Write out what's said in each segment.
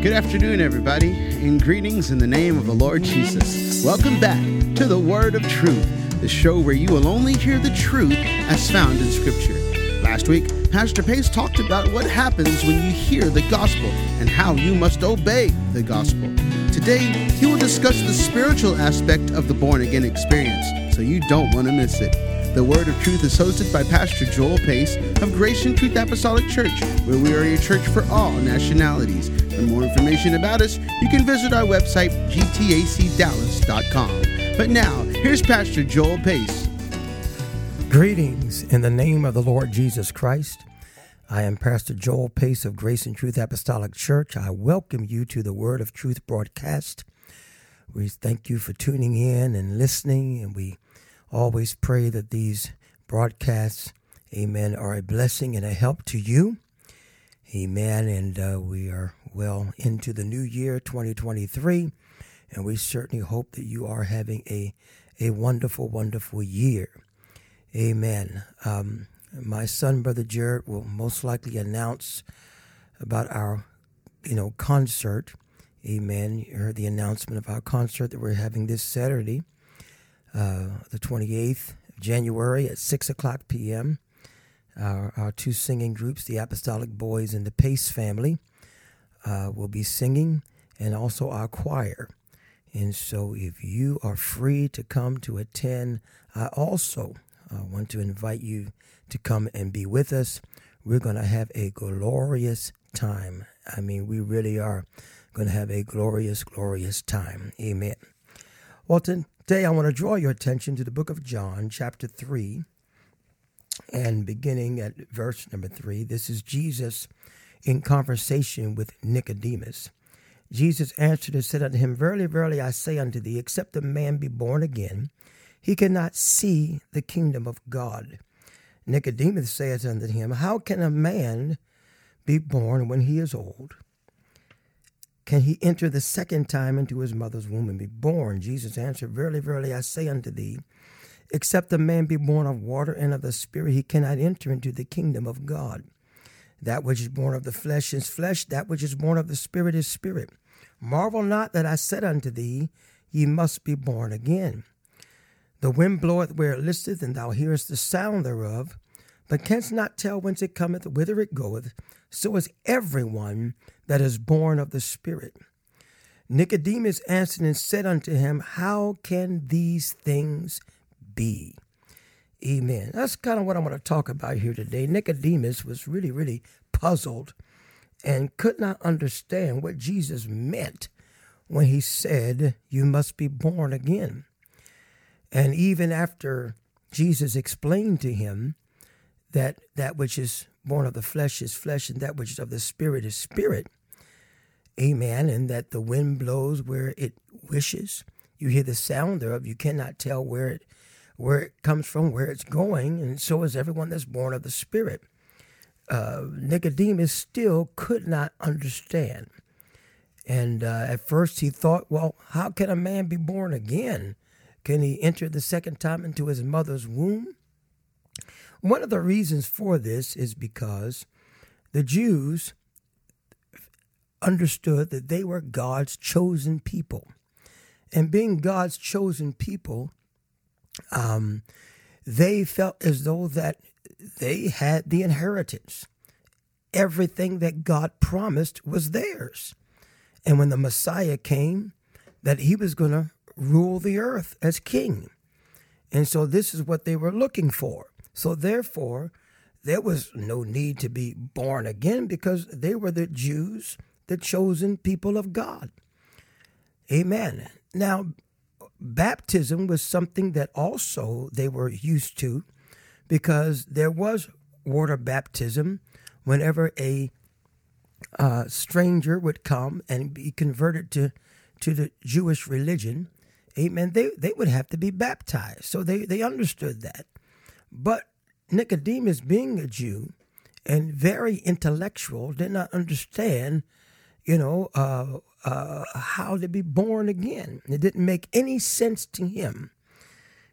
Good afternoon, everybody, and greetings in the name of the Lord Jesus. Welcome back to the Word of Truth, the show where you will only hear the truth as found in Scripture. Last week, Pastor Pace talked about what happens when you hear the gospel and how you must obey the gospel. Today, he will discuss the spiritual aspect of the born again experience, so you don't want to miss it. The Word of Truth is hosted by Pastor Joel Pace of Grace and Truth Apostolic Church, where we are a church for all nationalities. For more information about us, you can visit our website, gtacdallas.com. But now, here's Pastor Joel Pace. Greetings in the name of the Lord Jesus Christ. I am Pastor Joel Pace of Grace and Truth Apostolic Church. I welcome you to the Word of Truth broadcast. We thank you for tuning in and listening, and we always pray that these broadcasts, amen, are a blessing and a help to you. Amen. And uh, we are well into the new year 2023, and we certainly hope that you are having a, a wonderful, wonderful year. Amen. Um, my son, Brother Jared, will most likely announce about our, you know, concert. Amen. You heard the announcement of our concert that we're having this Saturday, the 28th of January at 6 o'clock p.m. Our, our two singing groups, the Apostolic Boys and the Pace family, uh, will be singing, and also our choir. And so, if you are free to come to attend, I also uh, want to invite you to come and be with us. We're going to have a glorious time. I mean, we really are going to have a glorious, glorious time. Amen. Well, today I want to draw your attention to the book of John, chapter 3, and beginning at verse number 3. This is Jesus in conversation with Nicodemus. Jesus answered and said unto him, Verily, verily, I say unto thee, except a man be born again, he cannot see the kingdom of God. Nicodemus saith unto him, How can a man be born when he is old? Can he enter the second time into his mother's womb and be born? Jesus answered, Verily, verily, I say unto thee, except a man be born of water and of the Spirit, he cannot enter into the kingdom of God. That which is born of the flesh is flesh, that which is born of the Spirit is spirit. Marvel not that I said unto thee, Ye must be born again. The wind bloweth where it listeth, and thou hearest the sound thereof, but canst not tell whence it cometh, whither it goeth. So is every one that is born of the Spirit. Nicodemus answered and said unto him, How can these things be? Amen. That's kind of what I want to talk about here today. Nicodemus was really, really puzzled and could not understand what Jesus meant when he said, You must be born again. And even after Jesus explained to him that that which is born of the flesh is flesh and that which is of the spirit is spirit, amen, and that the wind blows where it wishes, you hear the sound thereof, you cannot tell where it where it comes from, where it's going, and so is everyone that's born of the Spirit. Uh, Nicodemus still could not understand. And uh, at first he thought, well, how can a man be born again? Can he enter the second time into his mother's womb? One of the reasons for this is because the Jews understood that they were God's chosen people. And being God's chosen people, um, they felt as though that they had the inheritance. Everything that God promised was theirs. And when the Messiah came, that he was going to rule the earth as king. And so this is what they were looking for. So therefore, there was no need to be born again because they were the Jews, the chosen people of God. Amen. Now, baptism was something that also they were used to because there was water baptism whenever a uh, stranger would come and be converted to, to the Jewish religion. Amen. They, they would have to be baptized. So they, they understood that. But Nicodemus, being a Jew and very intellectual, did not understand, you know, uh, uh, how to be born again. It didn't make any sense to him.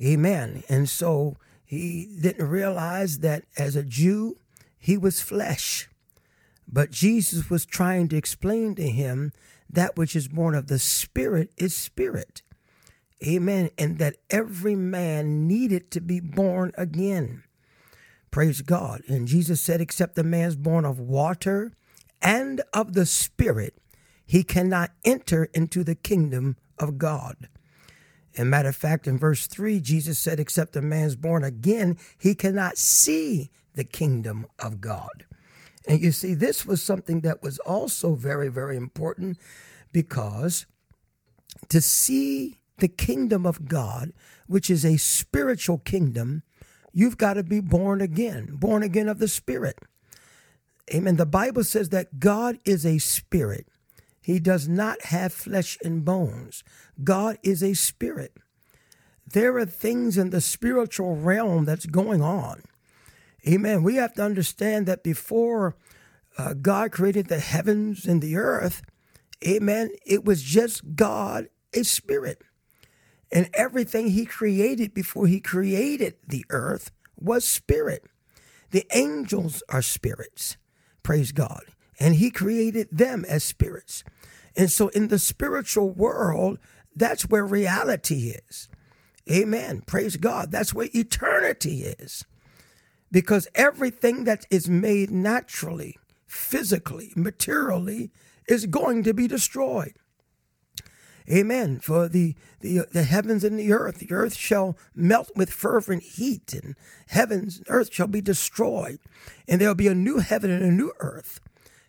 Amen. And so he didn't realize that as a Jew, he was flesh. But Jesus was trying to explain to him that which is born of the Spirit is spirit. Amen. And that every man needed to be born again. Praise God. And Jesus said, except a man's born of water and of the Spirit, he cannot enter into the kingdom of God. And matter of fact, in verse 3, Jesus said, except a man's born again, he cannot see the kingdom of God. And you see, this was something that was also very, very important because to see the kingdom of God, which is a spiritual kingdom, you've got to be born again, born again of the Spirit. Amen. The Bible says that God is a spirit. He does not have flesh and bones. God is a spirit. There are things in the spiritual realm that's going on. Amen. We have to understand that before uh, God created the heavens and the earth, amen, it was just God, a spirit. And everything he created before he created the earth was spirit. The angels are spirits. Praise God. And he created them as spirits. And so in the spiritual world, that's where reality is. Amen. Praise God. That's where eternity is. Because everything that is made naturally, physically, materially, is going to be destroyed. Amen. For the, the, the heavens and the earth, the earth shall melt with fervent heat, and heavens and earth shall be destroyed. And there'll be a new heaven and a new earth.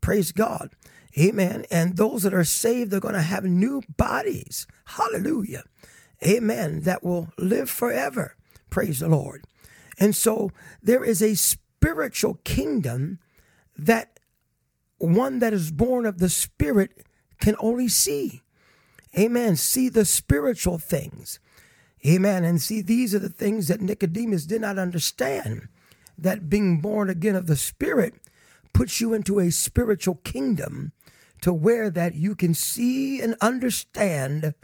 Praise God. Amen. And those that are saved they're going to have new bodies. Hallelujah. Amen. That will live forever. Praise the Lord. And so there is a spiritual kingdom that one that is born of the Spirit can only see. Amen. See the spiritual things. Amen. And see, these are the things that Nicodemus did not understand. That being born again of the Spirit puts you into a spiritual kingdom to where that you can see and understand,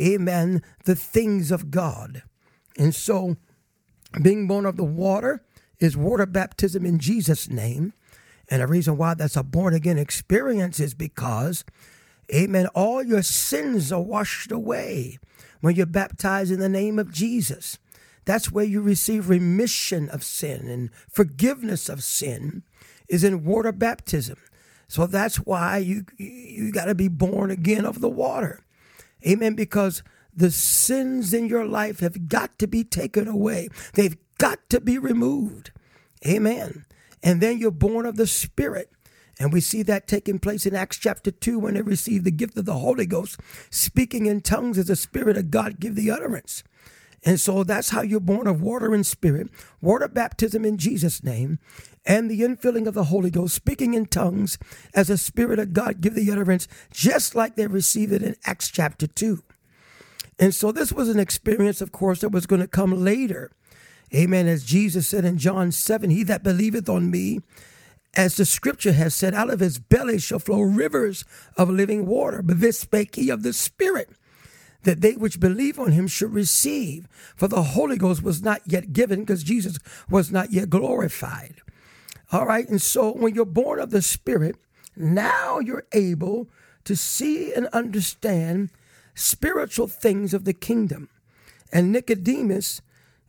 amen, the things of God. And so, being born of the water is water baptism in Jesus' name. And the reason why that's a born again experience is because, amen, all your sins are washed away when you're baptized in the name of Jesus. That's where you receive remission of sin and forgiveness of sin is in water baptism. So that's why you you got to be born again of the water. Amen because the sins in your life have got to be taken away. They've got to be removed. Amen. And then you're born of the Spirit. And we see that taking place in Acts chapter 2 when they received the gift of the Holy Ghost, speaking in tongues as the Spirit of God give the utterance. And so that's how you're born of water and spirit, water baptism in Jesus' name, and the infilling of the Holy Ghost, speaking in tongues as the Spirit of God give the utterance, just like they received it in Acts chapter 2. And so this was an experience, of course, that was going to come later. Amen. As Jesus said in John 7, He that believeth on me, as the scripture has said, out of his belly shall flow rivers of living water. But this spake he of the Spirit that they which believe on him should receive. For the Holy Ghost was not yet given because Jesus was not yet glorified. All right. And so when you're born of the Spirit, now you're able to see and understand spiritual things of the kingdom. And Nicodemus,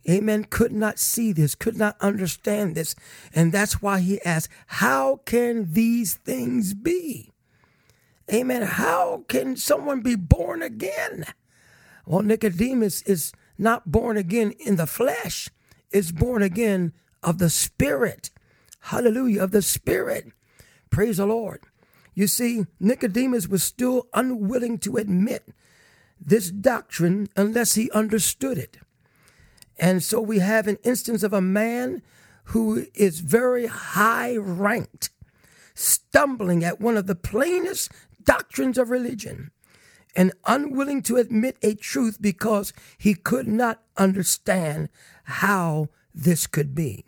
amen, could not see this, could not understand this. And that's why he asked, How can these things be? Amen. How can someone be born again? Well, Nicodemus is not born again in the flesh, is born again of the Spirit. Hallelujah, of the Spirit. Praise the Lord. You see, Nicodemus was still unwilling to admit this doctrine unless he understood it. And so we have an instance of a man who is very high ranked, stumbling at one of the plainest doctrines of religion and unwilling to admit a truth because he could not understand how this could be.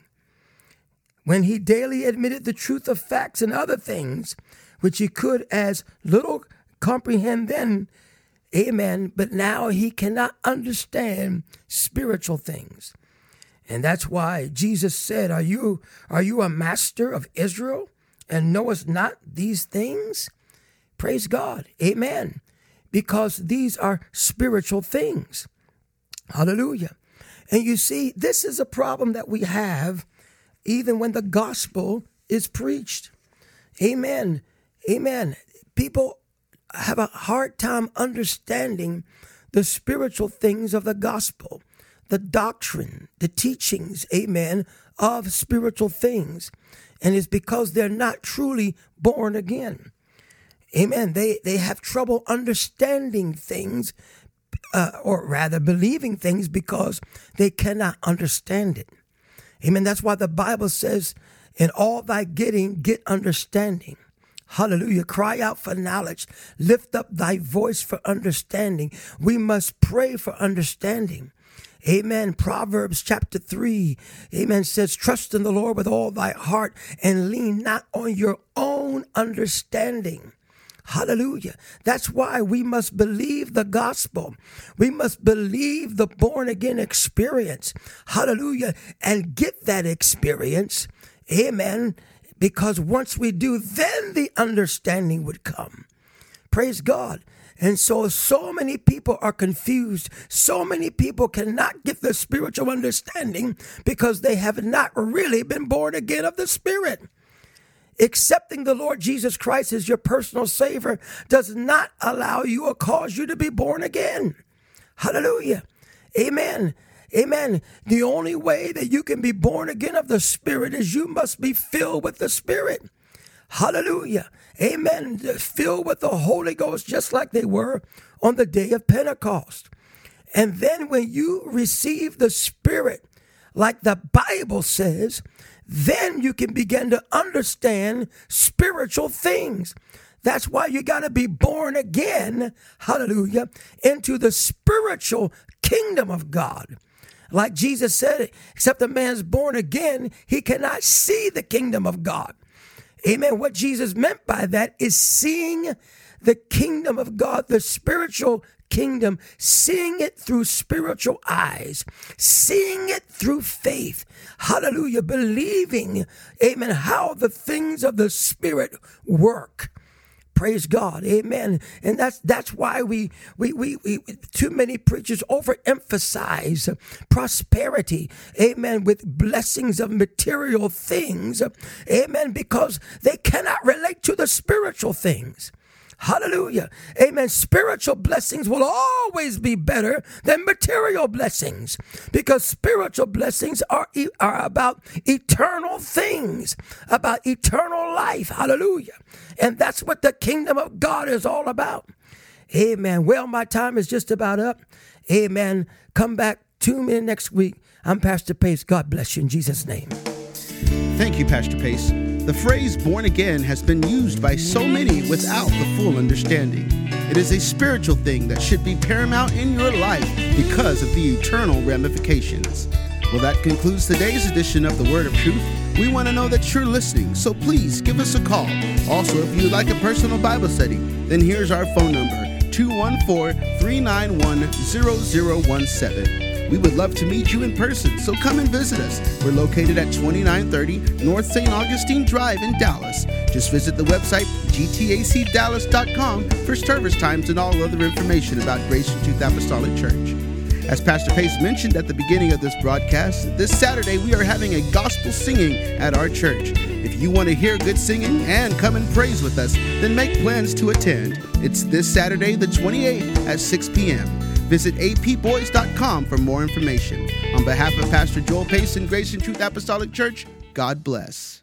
When he daily admitted the truth of facts and other things, which he could as little comprehend then, amen, but now he cannot understand spiritual things. And that's why Jesus said, Are you are you a master of Israel and knowest not these things? Praise God. Amen. Because these are spiritual things. Hallelujah. And you see, this is a problem that we have even when the gospel is preached. Amen. Amen. People have a hard time understanding the spiritual things of the gospel, the doctrine, the teachings, amen, of spiritual things. And it's because they're not truly born again. Amen. They, they have trouble understanding things, uh, or rather believing things because they cannot understand it. Amen. That's why the Bible says, in all thy getting, get understanding. Hallelujah. Cry out for knowledge. Lift up thy voice for understanding. We must pray for understanding. Amen. Proverbs chapter 3, amen, says, Trust in the Lord with all thy heart and lean not on your own understanding. Hallelujah. That's why we must believe the gospel. We must believe the born again experience. Hallelujah. And get that experience. Amen. Because once we do, then the understanding would come. Praise God. And so, so many people are confused. So many people cannot get the spiritual understanding because they have not really been born again of the Spirit. Accepting the Lord Jesus Christ as your personal Savior does not allow you or cause you to be born again. Hallelujah. Amen. Amen. The only way that you can be born again of the Spirit is you must be filled with the Spirit. Hallelujah. Amen. Filled with the Holy Ghost, just like they were on the day of Pentecost. And then when you receive the Spirit, like the Bible says, then you can begin to understand spiritual things. That's why you got to be born again, hallelujah, into the spiritual kingdom of God. Like Jesus said, except a man's born again, he cannot see the kingdom of God. Amen. What Jesus meant by that is seeing the kingdom of God, the spiritual kingdom, seeing it through spiritual eyes, seeing it through faith. Hallelujah. Believing, amen, how the things of the spirit work. Praise God. Amen. And that's that's why we we we, we too many preachers overemphasize prosperity. Amen. With blessings of material things. Amen. Because they cannot relate to the spiritual things. Hallelujah. Amen. Spiritual blessings will always be better than material blessings because spiritual blessings are, are about eternal things, about eternal life. Hallelujah. And that's what the kingdom of God is all about. Amen. Well, my time is just about up. Amen. Come back, tune in next week. I'm Pastor Pace. God bless you in Jesus' name. Thank you, Pastor Pace. The phrase born again has been used by so many without the full understanding. It is a spiritual thing that should be paramount in your life because of the eternal ramifications. Well, that concludes today's edition of the Word of Truth. We want to know that you're listening, so please give us a call. Also, if you'd like a personal Bible study, then here's our phone number 214 391 0017. We would love to meet you in person, so come and visit us. We're located at 2930 North St. Augustine Drive in Dallas. Just visit the website gtacdallas.com for service times and all other information about Grace and Truth Apostolic Church. As Pastor Pace mentioned at the beginning of this broadcast, this Saturday we are having a gospel singing at our church. If you want to hear good singing and come and praise with us, then make plans to attend. It's this Saturday, the 28th at 6 p.m. Visit apboys.com for more information. On behalf of Pastor Joel Pace and Grace and Truth Apostolic Church, God bless.